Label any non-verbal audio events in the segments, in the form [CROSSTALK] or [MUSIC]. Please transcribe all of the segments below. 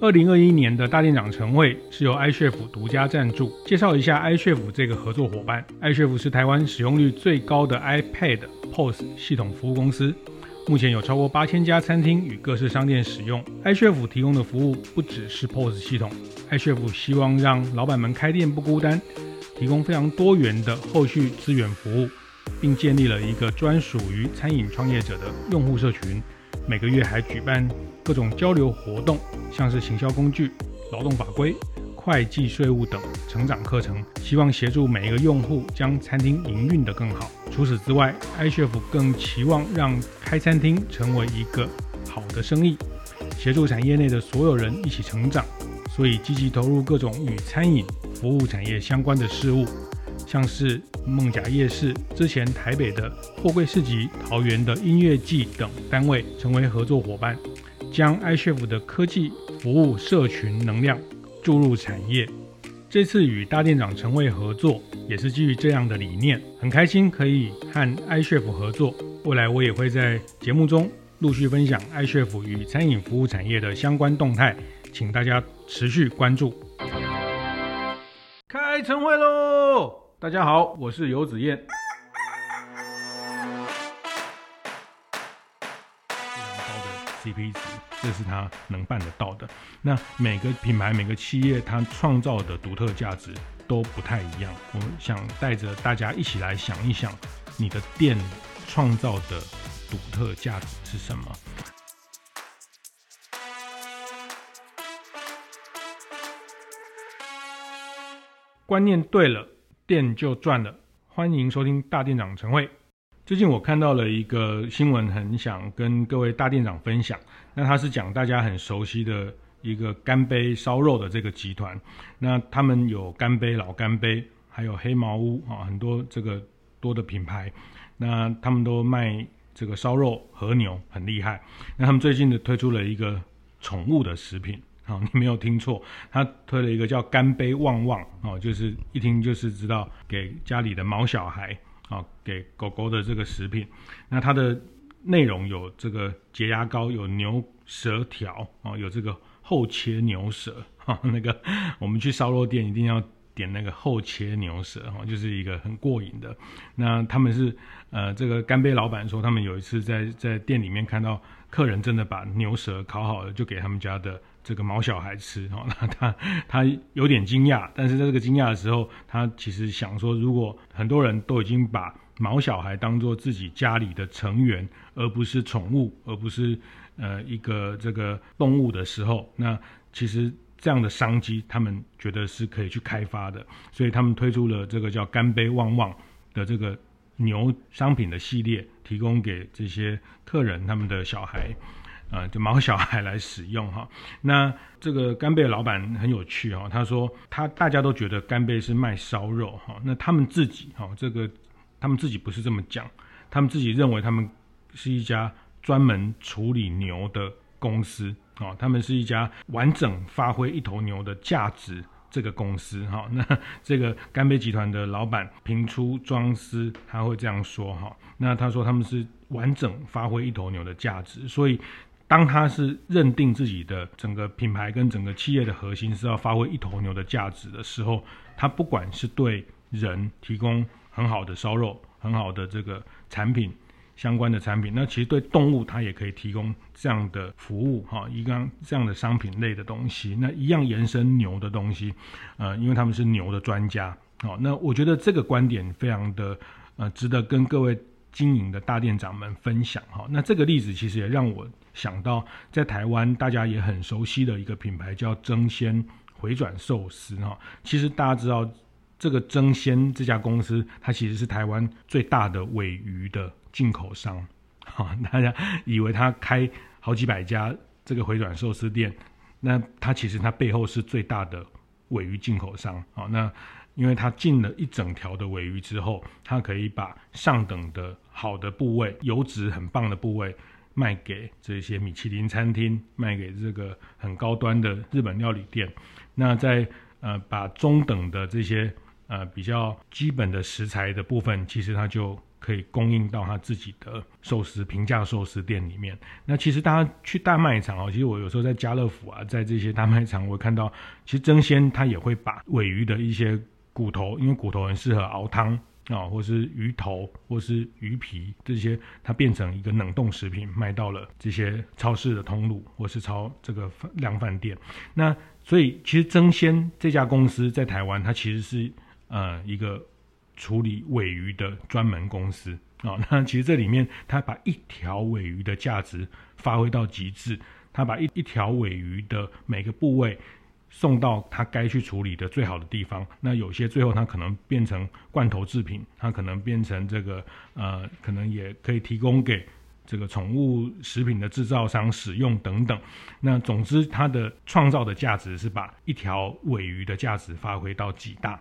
二零二一年的大店长晨会是由 iChef 独家赞助。介绍一下 iChef 这个合作伙伴，iChef 是台湾使用率最高的 iPad POS 系统服务公司，目前有超过八千家餐厅与各式商店使用。iChef 提供的服务不只是 POS 系统，iChef 希望让老板们开店不孤单，提供非常多元的后续资源服务，并建立了一个专属于餐饮创业者的用户社群。每个月还举办各种交流活动，像是行销工具、劳动法规、会计税务等成长课程，希望协助每一个用户将餐厅营运得更好。除此之外，iChef 更期望让开餐厅成为一个好的生意，协助产业内的所有人一起成长，所以积极投入各种与餐饮服务产业相关的事物。像是梦甲夜市、之前台北的货柜市集、桃园的音乐季等单位成为合作伙伴，将 iChef 的科技服务社群能量注入产业。这次与大店长晨会合作，也是基于这样的理念，很开心可以和 iChef 合作。未来我也会在节目中陆续分享 iChef 与餐饮服务产业的相关动态，请大家持续关注。开晨会喽！大家好，我是游子燕。非常高的 CP 值，这是他能办得到的。那每个品牌、每个企业，它创造的独特价值都不太一样。我想带着大家一起来想一想，你的店创造的独特价值是什么？观念对了。店就赚了。欢迎收听大店长晨会。最近我看到了一个新闻，很想跟各位大店长分享。那他是讲大家很熟悉的一个干杯烧肉的这个集团。那他们有干杯、老干杯，还有黑毛屋啊，很多这个多的品牌。那他们都卖这个烧肉、和牛，很厉害。那他们最近的推出了一个宠物的食品。好，你没有听错，他推了一个叫“干杯旺旺”哦，就是一听就是知道给家里的毛小孩啊，给狗狗的这个食品。那它的内容有这个洁牙膏，有牛舌条啊，有这个厚切牛舌啊。那个我们去烧肉店一定要点那个厚切牛舌哈，就是一个很过瘾的。那他们是呃，这个干杯老板说，他们有一次在在店里面看到客人真的把牛舌烤好了，就给他们家的。这个毛小孩吃哦，[LAUGHS] 那他他有点惊讶，但是在这个惊讶的时候，他其实想说，如果很多人都已经把毛小孩当做自己家里的成员，而不是宠物，而不是呃一个这个动物的时候，那其实这样的商机，他们觉得是可以去开发的，所以他们推出了这个叫“干杯旺旺”的这个牛商品的系列，提供给这些客人他们的小孩。啊，就毛小孩来使用哈。那这个干杯的老板很有趣哈，他说他大家都觉得干杯是卖烧肉哈，那他们自己哈，这个他们自己不是这么讲，他们自己认为他们是一家专门处理牛的公司啊，他们是一家完整发挥一头牛的价值这个公司哈。那这个干杯集团的老板平出庄司他会这样说哈，那他说他们是完整发挥一头牛的价值，所以。当他是认定自己的整个品牌跟整个企业的核心是要发挥一头牛的价值的时候，他不管是对人提供很好的烧肉、很好的这个产品相关的产品，那其实对动物他也可以提供这样的服务哈，一个这样的商品类的东西，那一样延伸牛的东西，呃，因为他们是牛的专家，好，那我觉得这个观点非常的呃值得跟各位经营的大店长们分享哈。那这个例子其实也让我。想到在台湾大家也很熟悉的一个品牌叫争鲜回转寿司哈，其实大家知道这个争鲜这家公司，它其实是台湾最大的尾鱼的进口商，哈，[LAUGHS] 大家以为它开好几百家这个回转寿司店，那它其实它背后是最大的尾鱼进口商，啊，那因为它进了一整条的尾鱼之后，它可以把上等的好的部位，油脂很棒的部位。卖给这些米其林餐厅，卖给这个很高端的日本料理店。那在呃把中等的这些呃比较基本的食材的部分，其实它就可以供应到他自己的寿司平价寿司店里面。那其实大家去大卖场哦，其实我有时候在家乐福啊，在这些大卖场，我会看到，其实争鲜它也会把鮪鱼的一些骨头，因为骨头很适合熬汤啊，或是鱼头，或是鱼皮这些，它变成一个冷冻食品，卖到了这些超市的通路，或是超这个量饭店。那所以其实争鲜这家公司在台湾，它其实是呃一个。处理鮪鱼的专门公司啊、哦，那其实这里面它把一条鮪鱼的价值发挥到极致，它把一一条鮪鱼的每个部位送到他该去处理的最好的地方。那有些最后他可能变成罐头制品，他可能变成这个呃，可能也可以提供给这个宠物食品的制造商使用等等。那总之，它的创造的价值是把一条尾鱼的价值发挥到极大。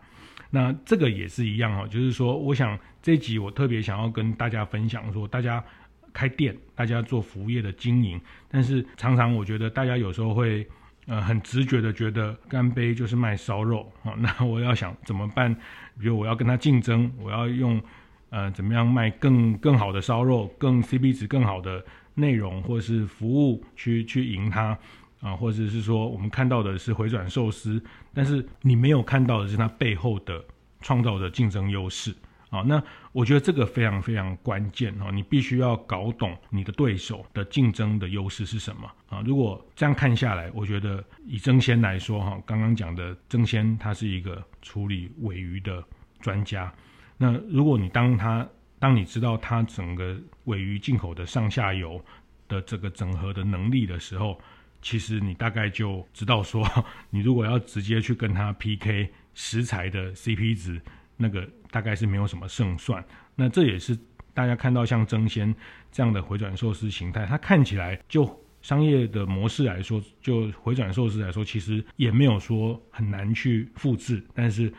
那这个也是一样哈，就是说，我想这集我特别想要跟大家分享说，大家开店，大家做服务业的经营，但是常常我觉得大家有时候会呃很直觉的觉得干杯就是卖烧肉啊，那我要想怎么办？比如我要跟他竞争，我要用呃怎么样卖更更好的烧肉，更 CP 值更好的内容或是服务去去赢他。啊，或者是说，我们看到的是回转寿司，但是你没有看到的是它背后的创造的竞争优势好。那我觉得这个非常非常关键哦，你必须要搞懂你的对手的竞争的优势是什么啊。如果这样看下来，我觉得以争鲜来说哈，刚刚讲的争鲜，他是一个处理尾鱼的专家。那如果你当他当你知道他整个尾鱼进口的上下游的这个整合的能力的时候，其实你大概就知道说，[LAUGHS] 你如果要直接去跟他 PK 食材的 CP 值，那个大概是没有什么胜算。那这也是大家看到像争鲜这样的回转寿司形态，它看起来就商业的模式来说，就回转寿司来说，其实也没有说很难去复制，但是。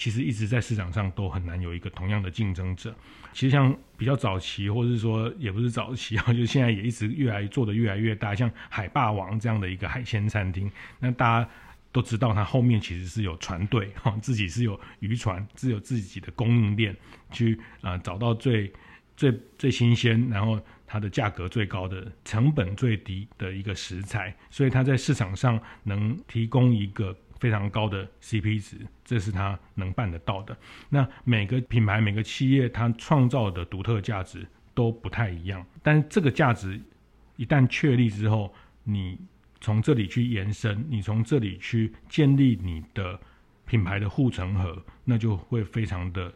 其实一直在市场上都很难有一个同样的竞争者。[LAUGHS] 其实像比较早期，或者是说也不是早期啊，就现在也一直越来做的越来越大。像海霸王这样的一个海鲜餐厅，那大家都知道，它后面其实是有船队 [LAUGHS] 哈，自己是有渔船，自有自己的供应链，去啊、找到最最最新鲜，然后它的价格最高的、成本最低的一个食材，所以它在市场上能提供一个。非常高的 CP 值，这是他能办得到的。那每个品牌、每个企业，它创造的独特价值都不太一样。但这个价值一旦确立之后，你从这里去延伸，你从这里去建立你的品牌的护城河，那就会非常的。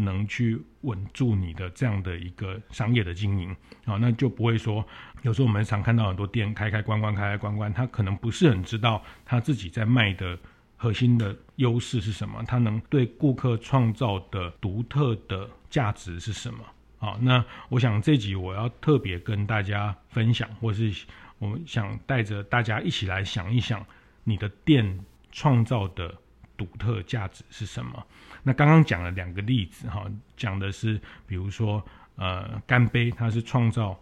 能去稳住你的这样的一个商业的经营啊，那就不会说，有时候我们常看到很多店开开关关开开关关，他可能不是很知道他自己在卖的核心的优势是什么，他能对顾客创造的独特的价值是什么啊？那我想这集我要特别跟大家分享，或是我们想带着大家一起来想一想，你的店创造的独特价值是什么？那刚刚讲了两个例子哈，讲的是比如说呃干杯，它是创造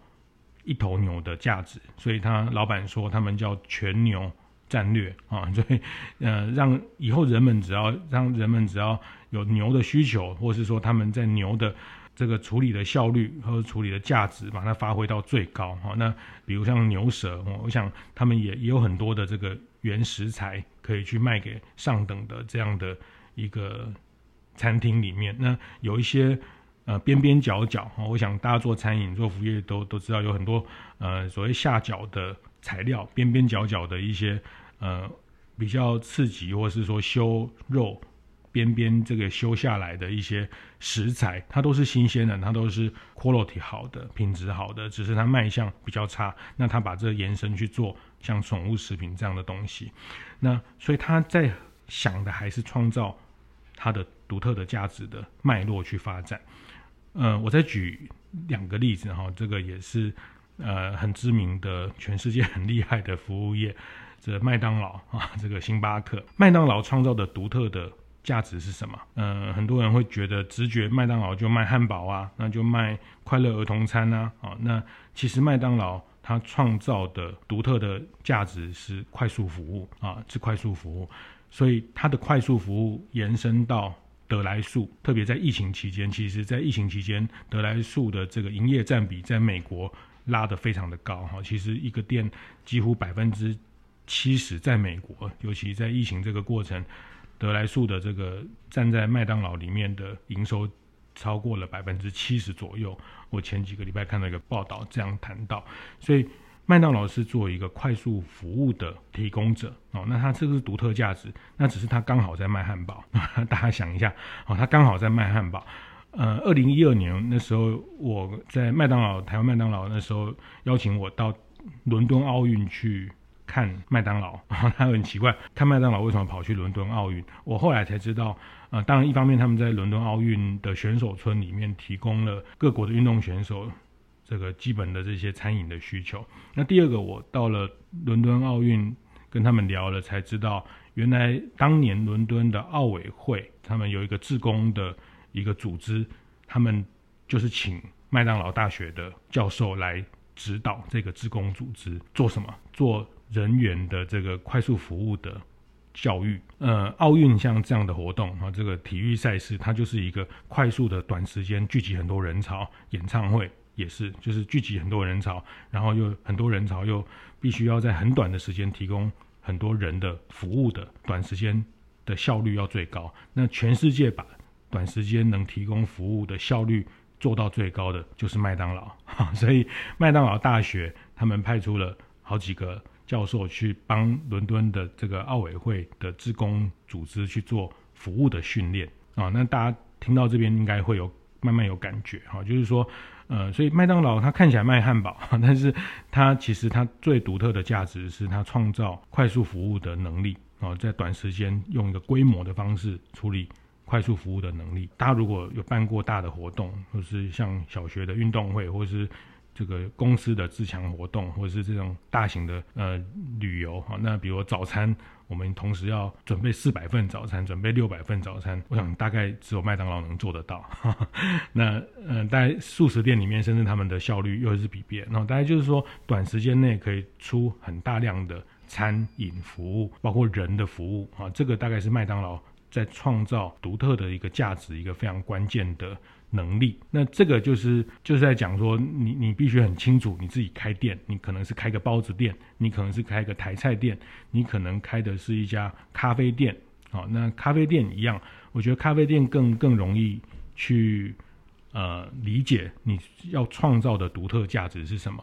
一头牛的价值，所以他老板说他们叫全牛战略啊，所以呃让以后人们只要让人们只要有牛的需求，或是说他们在牛的这个处理的效率和处理的价值，把它发挥到最高哈。那比如像牛舌，我想他们也也有很多的这个原食材可以去卖给上等的这样的一个。餐厅里面，那有一些呃边边角角，我想大家做餐饮做服务业都都知道，有很多呃所谓下脚的材料，边边角角的一些呃比较刺激，或是说修肉边边这个修下来的一些食材，它都是新鲜的，它都是 quality 好的，品质好的，只是它卖相比较差。那他把这延伸去做像宠物食品这样的东西，那所以他在想的还是创造它的。独特的价值的脉络去发展，呃，我再举两个例子哈，这个也是呃很知名的，全世界很厉害的服务业，这麦当劳啊，这个星巴克，麦当劳创造的独特的价值是什么？呃，很多人会觉得直觉麦当劳就卖汉堡啊，那就卖快乐儿童餐啊，啊，那其实麦当劳它创造的独特的价值是快速服务啊，是快速服务，所以它的快速服务延伸到。得来速，特别在疫情期间，其实在疫情期间，得来速的这个营业占比在美国拉得非常的高哈。其实一个店几乎百分之七十在美国，尤其在疫情这个过程，得来速的这个站在麦当劳里面的营收超过了百分之七十左右。我前几个礼拜看到一个报道，这样谈到，所以。麦当劳是做一个快速服务的提供者哦，那它这个是独特价值，那只是它刚好在卖汉堡。[LAUGHS] 大家想一下，哦，它刚好在卖汉堡。呃，二零一二年那时候我在麦当劳，台湾麦当劳那时候邀请我到伦敦奥运去看麦当劳，[LAUGHS] 他很奇怪，看麦当劳为什么跑去伦敦奥运？我后来才知道，呃，当然一方面他们在伦敦奥运的选手村里面提供了各国的运动选手。这个基本的这些餐饮的需求。那第二个，我到了伦敦奥运，跟他们聊了，才知道原来当年伦敦的奥委会，他们有一个志工的一个组织，他们就是请麦当劳大学的教授来指导这个职工组织做什么，做人员的这个快速服务的教育。呃，奥运像这样的活动啊，这个体育赛事，它就是一个快速的短时间聚集很多人潮，演唱会。也是，就是聚集很多人潮，然后又很多人潮，又必须要在很短的时间提供很多人的服务的，短时间的效率要最高。那全世界把短时间能提供服务的效率做到最高的，就是麦当劳。[LAUGHS] 所以麦当劳大学他们派出了好几个教授去帮伦敦的这个奥委会的志工组织去做服务的训练啊。那大家听到这边应该会有慢慢有感觉哈，就是说。呃，所以麦当劳它看起来卖汉堡，[LAUGHS] 但是它其实它最独特的价值是它创造快速服务的能力啊，在短时间用一个规模的方式处理快速服务的能力。大家如果有办过大的活动，或是像小学的运动会，或是这个公司的自强活动，或者是这种大型的呃旅游哈，那比如早餐。我们同时要准备四百份早餐，准备六百份早餐，我想大概只有麦当劳能做得到。[LAUGHS] 那呃，大概速食店里面，甚至他们的效率又是比别人。然后大概就是说，短时间内可以出很大量的餐饮服务，包括人的服务啊，这个大概是麦当劳在创造独特的一个价值，一个非常关键的。能力，那这个就是就是在讲说，你你必须很清楚，你自己开店，你可能是开个包子店，你可能是开个台菜店，你可能开的是一家咖啡店，好，那咖啡店一样，我觉得咖啡店更更容易去呃理解你要创造的独特价值是什么。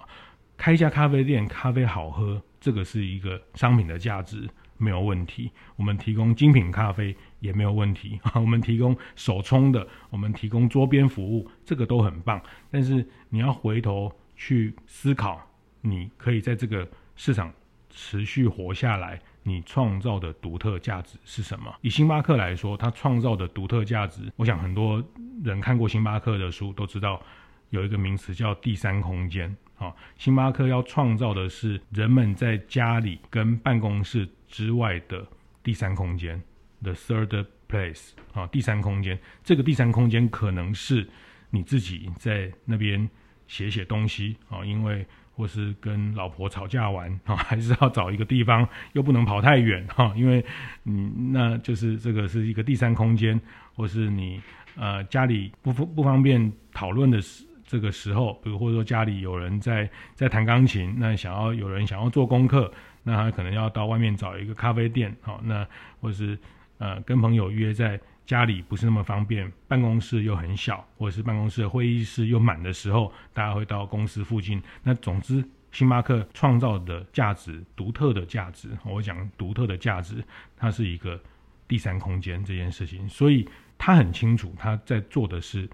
开一家咖啡店，咖啡好喝，这个是一个商品的价值。没有问题，我们提供精品咖啡也没有问题 [LAUGHS] 啊。我们提供手冲的，我们提供桌边服务，这个都很棒。但是你要回头去思考，你可以在这个市场持续活下来，你创造的独特价值是什么？以星巴克来说，它创造的独特价值，我想很多人看过星巴克的书都知道，有一个名词叫第三空间。啊，星巴克要创造的是人们在家里跟办公室。之外的第三空间，the third place 啊，第三空间，这个第三空间可能是你自己在那边写写东西啊，因为或是跟老婆吵架完啊，还是要找一个地方，又不能跑太远哈，因为嗯那就是这个是一个第三空间，或是你呃家里不不方便讨论的时这个时候，比如或者说家里有人在在弹钢琴，那想要有人想要做功课。那他可能要到外面找一个咖啡店，好，那或是呃跟朋友约在家里不是那么方便，办公室又很小，或者是办公室会议室又满的时候，大家会到公司附近。那总之，星巴克创造的价值，独特的价值，我讲独特的价值，它是一个第三空间这件事情，所以他很清楚他在做的是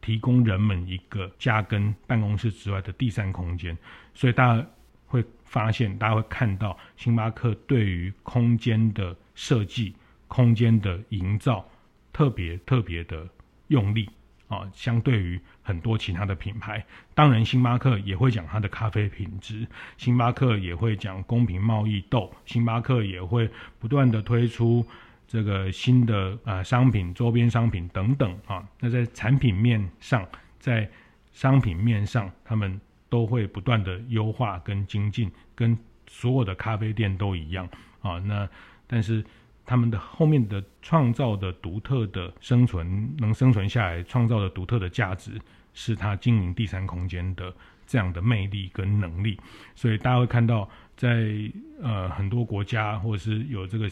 提供人们一个家跟办公室之外的第三空间，所以大家。会发现，大家会看到星巴克对于空间的设计、空间的营造特别特别的用力啊。相对于很多其他的品牌，当然星巴克也会讲它的咖啡品质，星巴克也会讲公平贸易豆，星巴克也会不断的推出这个新的啊商品、周边商品等等啊。那在产品面上，在商品面上，他们。都会不断的优化跟精进，跟所有的咖啡店都一样啊。那但是他们的后面的创造的独特的生存，能生存下来，创造的独特的价值，是他经营第三空间的这样的魅力跟能力。所以大家会看到在，在呃很多国家，或者是有这个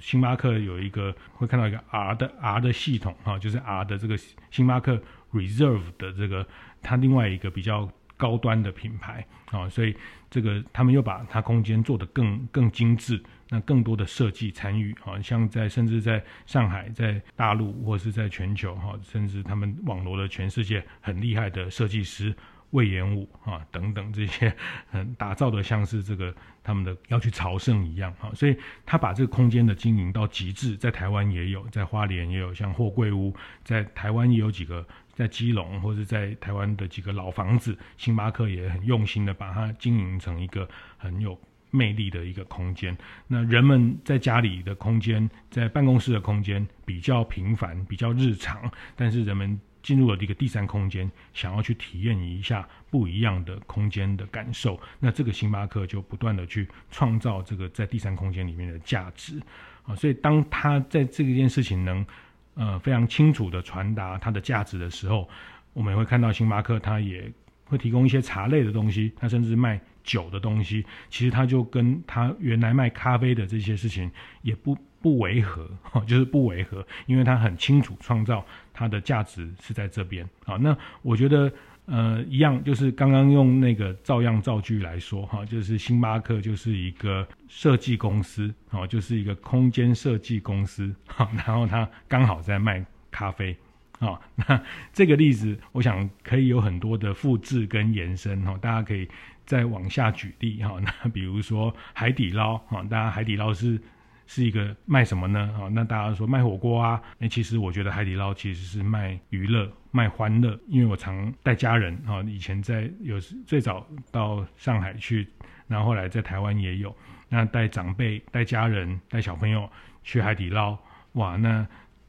星巴克有一个会看到一个 R 的 R 的系统哈，就是 R 的这个星巴克 Reserve 的这个，它另外一个比较。高端的品牌啊，所以这个他们又把它空间做得更更精致，那更多的设计参与啊，像在甚至在上海、在大陆或是在全球哈，甚至他们网罗了全世界很厉害的设计师魏延武啊等等这些，嗯，打造的像是这个他们的要去朝圣一样啊，所以他把这个空间的经营到极致，在台湾也有，在花莲也有，像货柜屋，在台湾也有几个。在基隆或者在台湾的几个老房子，星巴克也很用心的把它经营成一个很有魅力的一个空间。那人们在家里的空间，在办公室的空间比较平凡、比较日常，但是人们进入了一个第三空间，想要去体验一下不一样的空间的感受。那这个星巴克就不断的去创造这个在第三空间里面的价值啊。所以当他在这件事情能。呃，非常清楚的传达它的价值的时候，我们也会看到星巴克，它也会提供一些茶类的东西，它甚至卖酒的东西。其实它就跟他原来卖咖啡的这些事情也不不违和，哈 [LAUGHS] 就是不违和，因为他很清楚创造它的价值是在这边。好，那我觉得。呃，一样就是刚刚用那个照样造句来说哈，就是星巴克就是一个设计公司，哦，就是一个空间设计公司，[LAUGHS] 哈，然后它刚好在卖咖啡，啊，那这个例子我想可以有很多的复制跟延伸，哈，大家可以再往下举例，哈，那比如说海底捞，哈，大家海底捞是。是一个卖什么呢？啊，那大家说卖火锅啊？那其实我觉得海底捞其实是卖娱乐、卖欢乐。因为我常带家人啊，以前在有最早到上海去，然后后来在台湾也有。那带长辈、带家人、带小朋友去海底捞，哇，那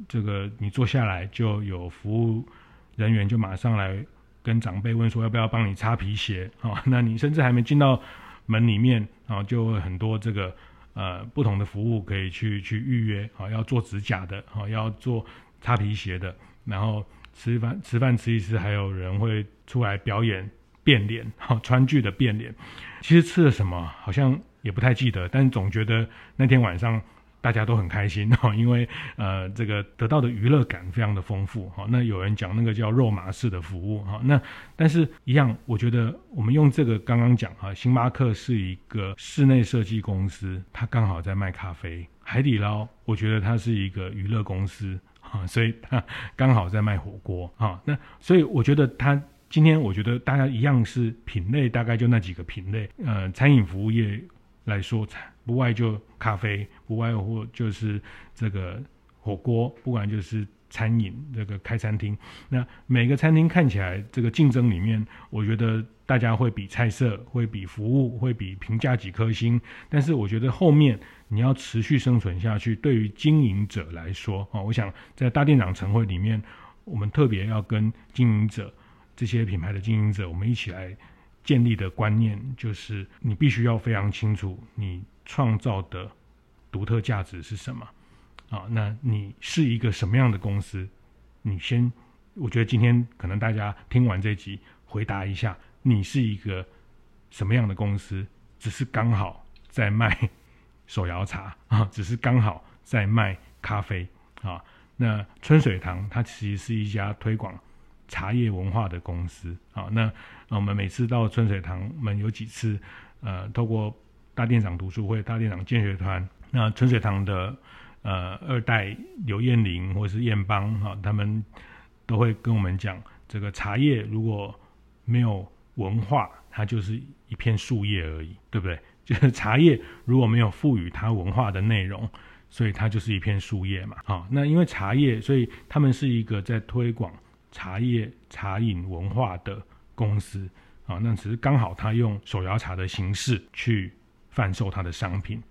这个你坐下来就有服务人员就马上来跟长辈问说要不要帮你擦皮鞋啊？那你甚至还没进到门里面啊，就很多这个。呃，不同的服务可以去去预约，啊、要做指甲的，好、哦，要做擦皮鞋的，然后吃饭吃饭吃一吃，还有人会出来表演变脸，好、哦，川剧的变脸。其实吃了什么好像也不太记得，但总觉得那天晚上。大家都很开心哈，[LAUGHS] 因为呃，这个得到的娱乐感非常的丰富哈。那有人讲那个叫肉麻式的服务哈，那但是一样，我觉得我们用这个刚刚讲哈，星巴克是一个室内设计公司，它刚好在卖咖啡；海底捞，我觉得它是一个娱乐公司哈，所以它刚好在卖火锅哈。那所以我觉得它今天，我觉得大家一样是品类，大概就那几个品类，呃，餐饮服务业来说，不外就咖啡，不外乎就是这个火锅，不管就是餐饮这个开餐厅。那每个餐厅看起来这个竞争里面，我觉得大家会比菜色，会比服务，会比评价几颗星。但是我觉得后面你要持续生存下去，对于经营者来说啊，我想在大店长晨会里面，我们特别要跟经营者这些品牌的经营者，我们一起来。建立的观念就是，你必须要非常清楚你创造的独特价值是什么啊？那你是一个什么样的公司？你先，我觉得今天可能大家听完这集，回答一下，你是一个什么样的公司？只是刚好在卖手摇茶啊，只是刚好在卖咖啡啊。那春水堂它其实是一家推广。茶叶文化的公司，啊，那我们每次到春水堂，我们有几次，呃，透过大店长读书会、大店长建学团，那春水堂的呃二代刘艳玲或是艳邦，哈，他们都会跟我们讲，这个茶叶如果没有文化，它就是一片树叶而已，对不对？就是茶叶如果没有赋予它文化的内容，所以它就是一片树叶嘛，好，那因为茶叶，所以他们是一个在推广。茶叶茶饮文化的公司啊，那只是刚好他用手摇茶的形式去贩售他的商品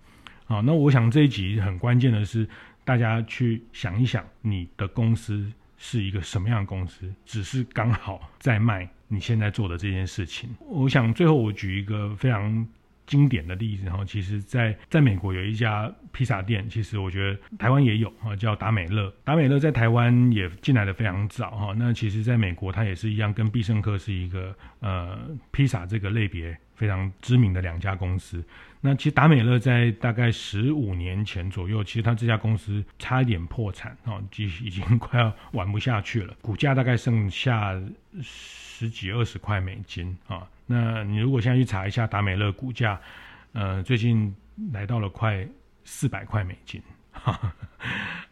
啊。那我想这一集很关键的是，大家去想一想，你的公司是一个什么样的公司？只是刚好在卖你现在做的这件事情。我想最后我举一个非常经典的例子哈，其实在在美国有一家披萨店，其实我觉得台湾也有啊，叫达美乐。达美乐在台湾也进来的非常早哈。那其实在美国，它也是一样，跟必胜客是一个呃披萨这个类别非常知名的两家公司。那其实达美乐在大概十五年前左右，其实它这家公司差一点破产啊，已已经快要玩不下去了，股价大概剩下十几二十块美金啊。那你如果现在去查一下达美乐股价，呃，最近来到了快四百块美金，哈哈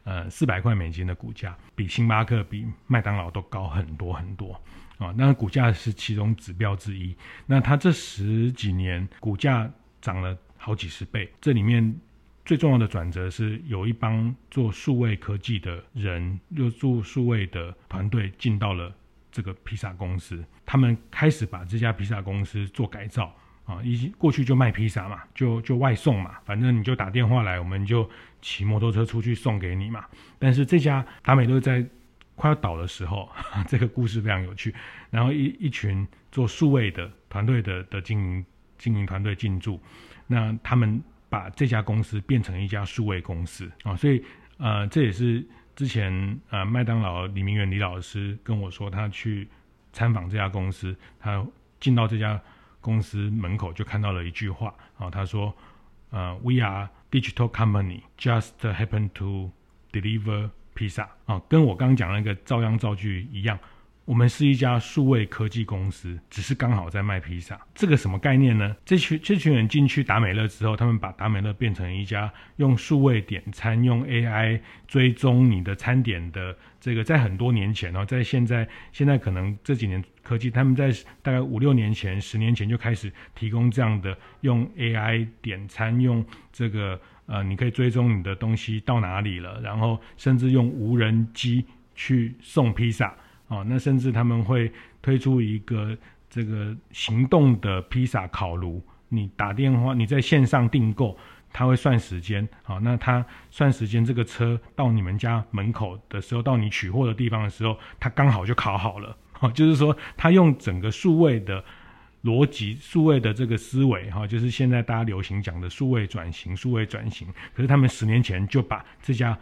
呃，四百块美金的股价，比星巴克、比麦当劳都高很多很多啊。那股价是其中指标之一。那它这十几年股价涨了好几十倍，这里面最重要的转折是有一帮做数位科技的人，又做数位的团队进到了。这个披萨公司，他们开始把这家披萨公司做改造啊，以及过去就卖披萨嘛，就就外送嘛，反正你就打电话来，我们就骑摩托车出去送给你嘛。但是这家达美乐在快要倒的时候，[LAUGHS] 这个故事非常有趣。然后一一群做数位的团队的的经营经营团队进驻，那他们把这家公司变成一家数位公司啊，所以呃这也是。之前呃，麦当劳李明远李老师跟我说，他去参访这家公司，他进到这家公司门口就看到了一句话啊，他说：“呃，We are digital company, just happen to deliver pizza。”啊，跟我刚刚讲那个照样造句一样。我们是一家数位科技公司，只是刚好在卖披萨。这个什么概念呢？这群这群人进去达美乐之后，他们把达美乐变成一家用数位点餐、用 AI 追踪你的餐点的这个，在很多年前哦，在现在现在可能这几年科技，他们在大概五六年前、十年前就开始提供这样的用 AI 点餐，用这个呃，你可以追踪你的东西到哪里了，然后甚至用无人机去送披萨。哦，那甚至他们会推出一个这个行动的披萨烤炉，你打电话，你在线上订购，他会算时间。好，那他算时间，这个车到你们家门口的时候，到你取货的地方的时候，他刚好就烤好了。哈，就是说他用整个数位的逻辑、数位的这个思维，哈，就是现在大家流行讲的数位转型、数位转型。可是他们十年前就把这家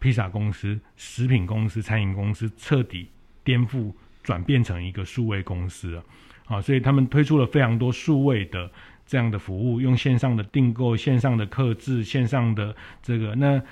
披萨公司、食品公司、餐饮公司彻底。颠覆转变成一个数位公司，啊，所以他们推出了非常多数位的这样的服务，用线上的订购、线上的客制、线上的这个，那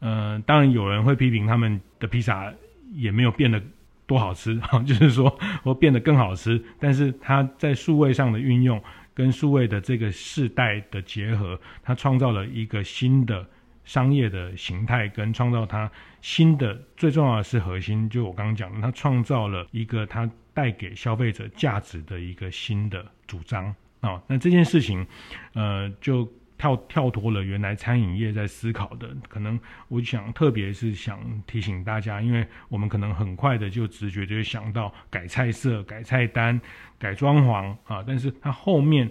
呃，当然有人会批评他们的披萨也没有变得多好吃，哈，[LAUGHS] 就是说我变得更好吃，但是它在数位上的运用跟数位的这个世代的结合，它创造了一个新的。商业的形态跟创造它新的，最重要的是核心，就我刚刚讲的，它创造了一个它带给消费者价值的一个新的主张啊、那这件事情，呃，就跳跳脱了原来餐饮业在思考的，可能我想特别是想提醒大家，因为我们可能很快的就直觉就会想到改菜色、改菜单、改装潢啊，但是它后面。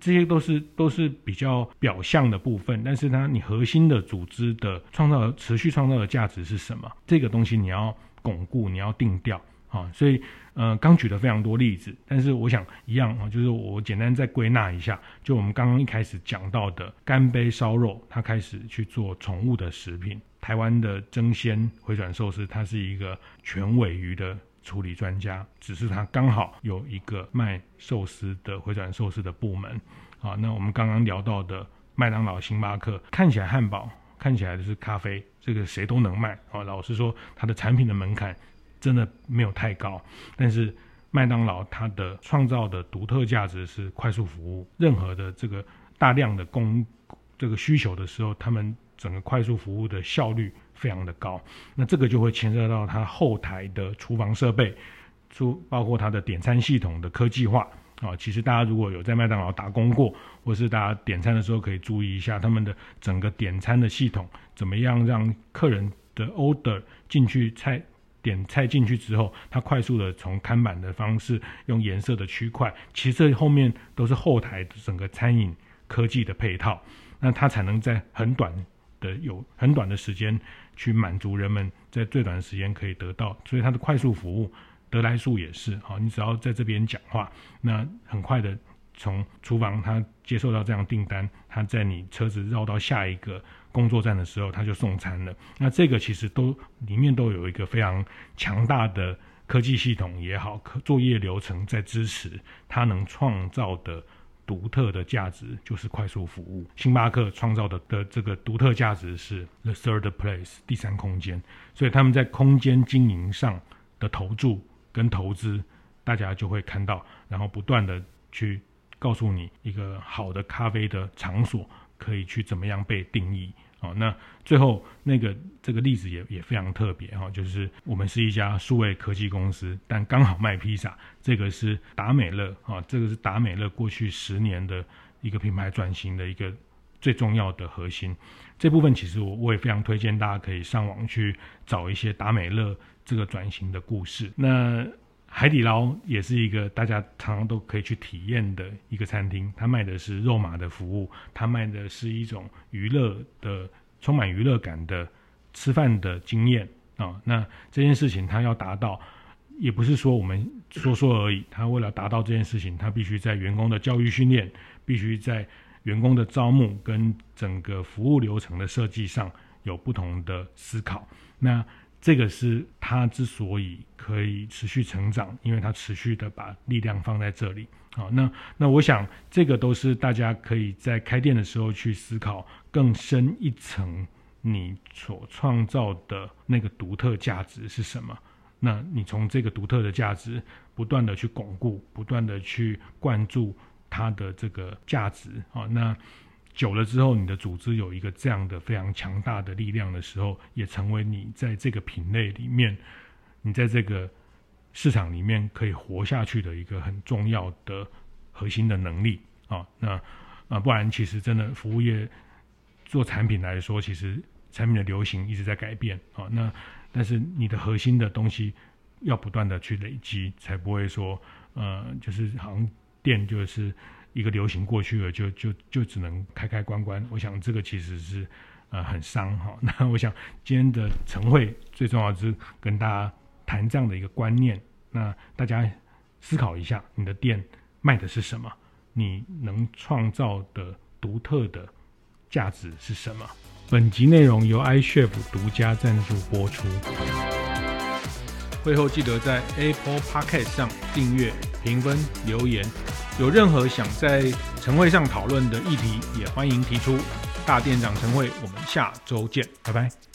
这些都是都是比较表象的部分，但是它你核心的组织的创造持续创造的价值是什么？这个东西你要巩固，你要定调啊。所以呃，刚举了非常多例子，但是我想一样啊，就是我简单再归纳一下，就我们刚刚一开始讲到的干杯烧肉，它开始去做宠物的食品；台湾的争鲜回转寿司，它是一个全尾鱼的。处理专家，只是他刚好有一个卖寿司的回转寿司的部门啊。那我们刚刚聊到的麦当劳、星巴克，看起来汉堡，看起来就是咖啡，这个谁都能卖啊。老实说，它的产品的门槛真的没有太高。但是麦当劳它的创造的独特价值是快速服务，任何的这个大量的供这个需求的时候，他们整个快速服务的效率。非常的高，那这个就会牵涉到它后台的厨房设备，出包括它的点餐系统的科技化啊。其实大家如果有在麦当劳打工过，或是大家点餐的时候可以注意一下他们的整个点餐的系统，怎么样让客人的 order 进去菜点菜进去之后，它快速的从看板的方式用颜色的区块，其实这后面都是后台整个餐饮科技的配套，那它才能在很短的有很短的时间。去满足人们在最短的时间可以得到，所以它的快速服务得来速也是好，你只要在这边讲话，那很快的从厨房他接受到这样订单，他在你车子绕到下一个工作站的时候，他就送餐了。那这个其实都里面都有一个非常强大的科技系统也好，作业流程在支持，它能创造的。独特的价值就是快速服务。星巴克创造的的这个独特价值是 the third place 第三空间，所以他们在空间经营上的投注跟投资，大家就会看到，然后不断的去告诉你一个好的咖啡的场所可以去怎么样被定义。哦，那最后那个这个例子也也非常特别哈，就是我们是一家数位科技公司，但刚好卖披萨。这个是达美乐啊，这个是达美乐过去十年的一个品牌转型的一个最重要的核心。这部分其实我我也非常推荐大家可以上网去找一些达美乐这个转型的故事。那海底捞也是一个大家常常都可以去体验的一个餐厅，它卖的是肉麻的服务，它卖的是一种娱乐的、充满娱乐感的吃饭的经验啊。那这件事情它要达到，也不是说我们说说而已，它为了达到这件事情，它必须在员工的教育训练，必须在员工的招募跟整个服务流程的设计上有不同的思考。那这个是他之所以可以持续成长，因为他持续的把力量放在这里。好，那那我想这个都是大家可以在开店的时候去思考更深一层，你所创造的那个独特价值是什么？那你从这个独特的价值不断的去巩固，不断的去灌注它的这个价值。好，那。久了之后，你的组织有一个这样的非常强大的力量的时候，也成为你在这个品类里面，你在这个市场里面可以活下去的一个很重要的核心的能力啊。那啊，不然其实真的服务业做产品来说，其实产品的流行一直在改变啊。那但是你的核心的东西要不断的去累积，才不会说呃，就是好像店就是。一个流行过去了，就就就只能开开关关。我想这个其实是呃很伤哈。[LAUGHS] 那我想今天的晨会最重要是跟大家谈这样的一个观念。那大家思考一下，你的店卖的是什么？你能创造的独特的价值是什么？本集内容由 iCHEF 独家赞助播出。最后记得在 Apple Podcast 上订阅、评分、留言。有任何想在晨会上讨论的议题，也欢迎提出。大店长晨会，我们下周见，拜拜。